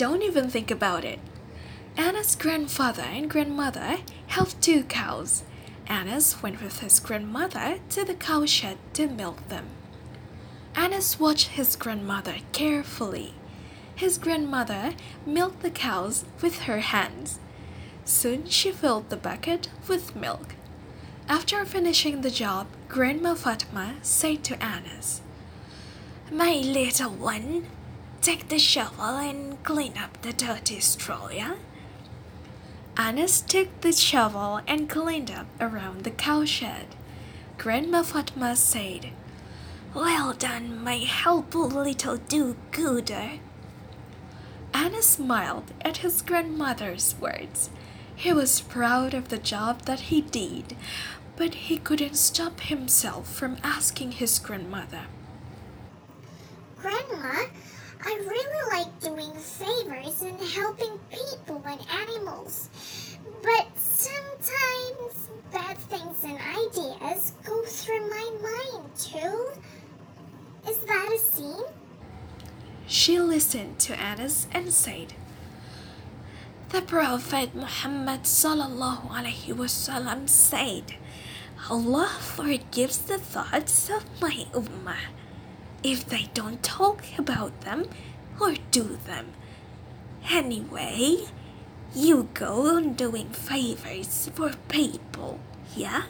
don't even think about it. Anna's grandfather and grandmother have two cows. Anas went with his grandmother to the cowshed to milk them. Anas watched his grandmother carefully. His grandmother milked the cows with her hands. Soon she filled the bucket with milk. After finishing the job, Grandma Fatima said to Anas, My little one, take the shovel and clean up the dirty straw, yeah? Anas took the shovel and cleaned up around the cowshed. Grandma Fatma said, Well done, my helpful little do-gooder. Anna smiled at his grandmother's words. He was proud of the job that he did, but he couldn't stop himself from asking his grandmother. Grandma, I really like doing favors and helping people and animals. But sometimes bad things and ideas go through my mind too. Is that a sin? She listened to Anas and said, The Prophet Muhammad said, Allah forgives the thoughts of my ummah if they don't talk about them or do them. Anyway, you go on doing favors for people, yeah?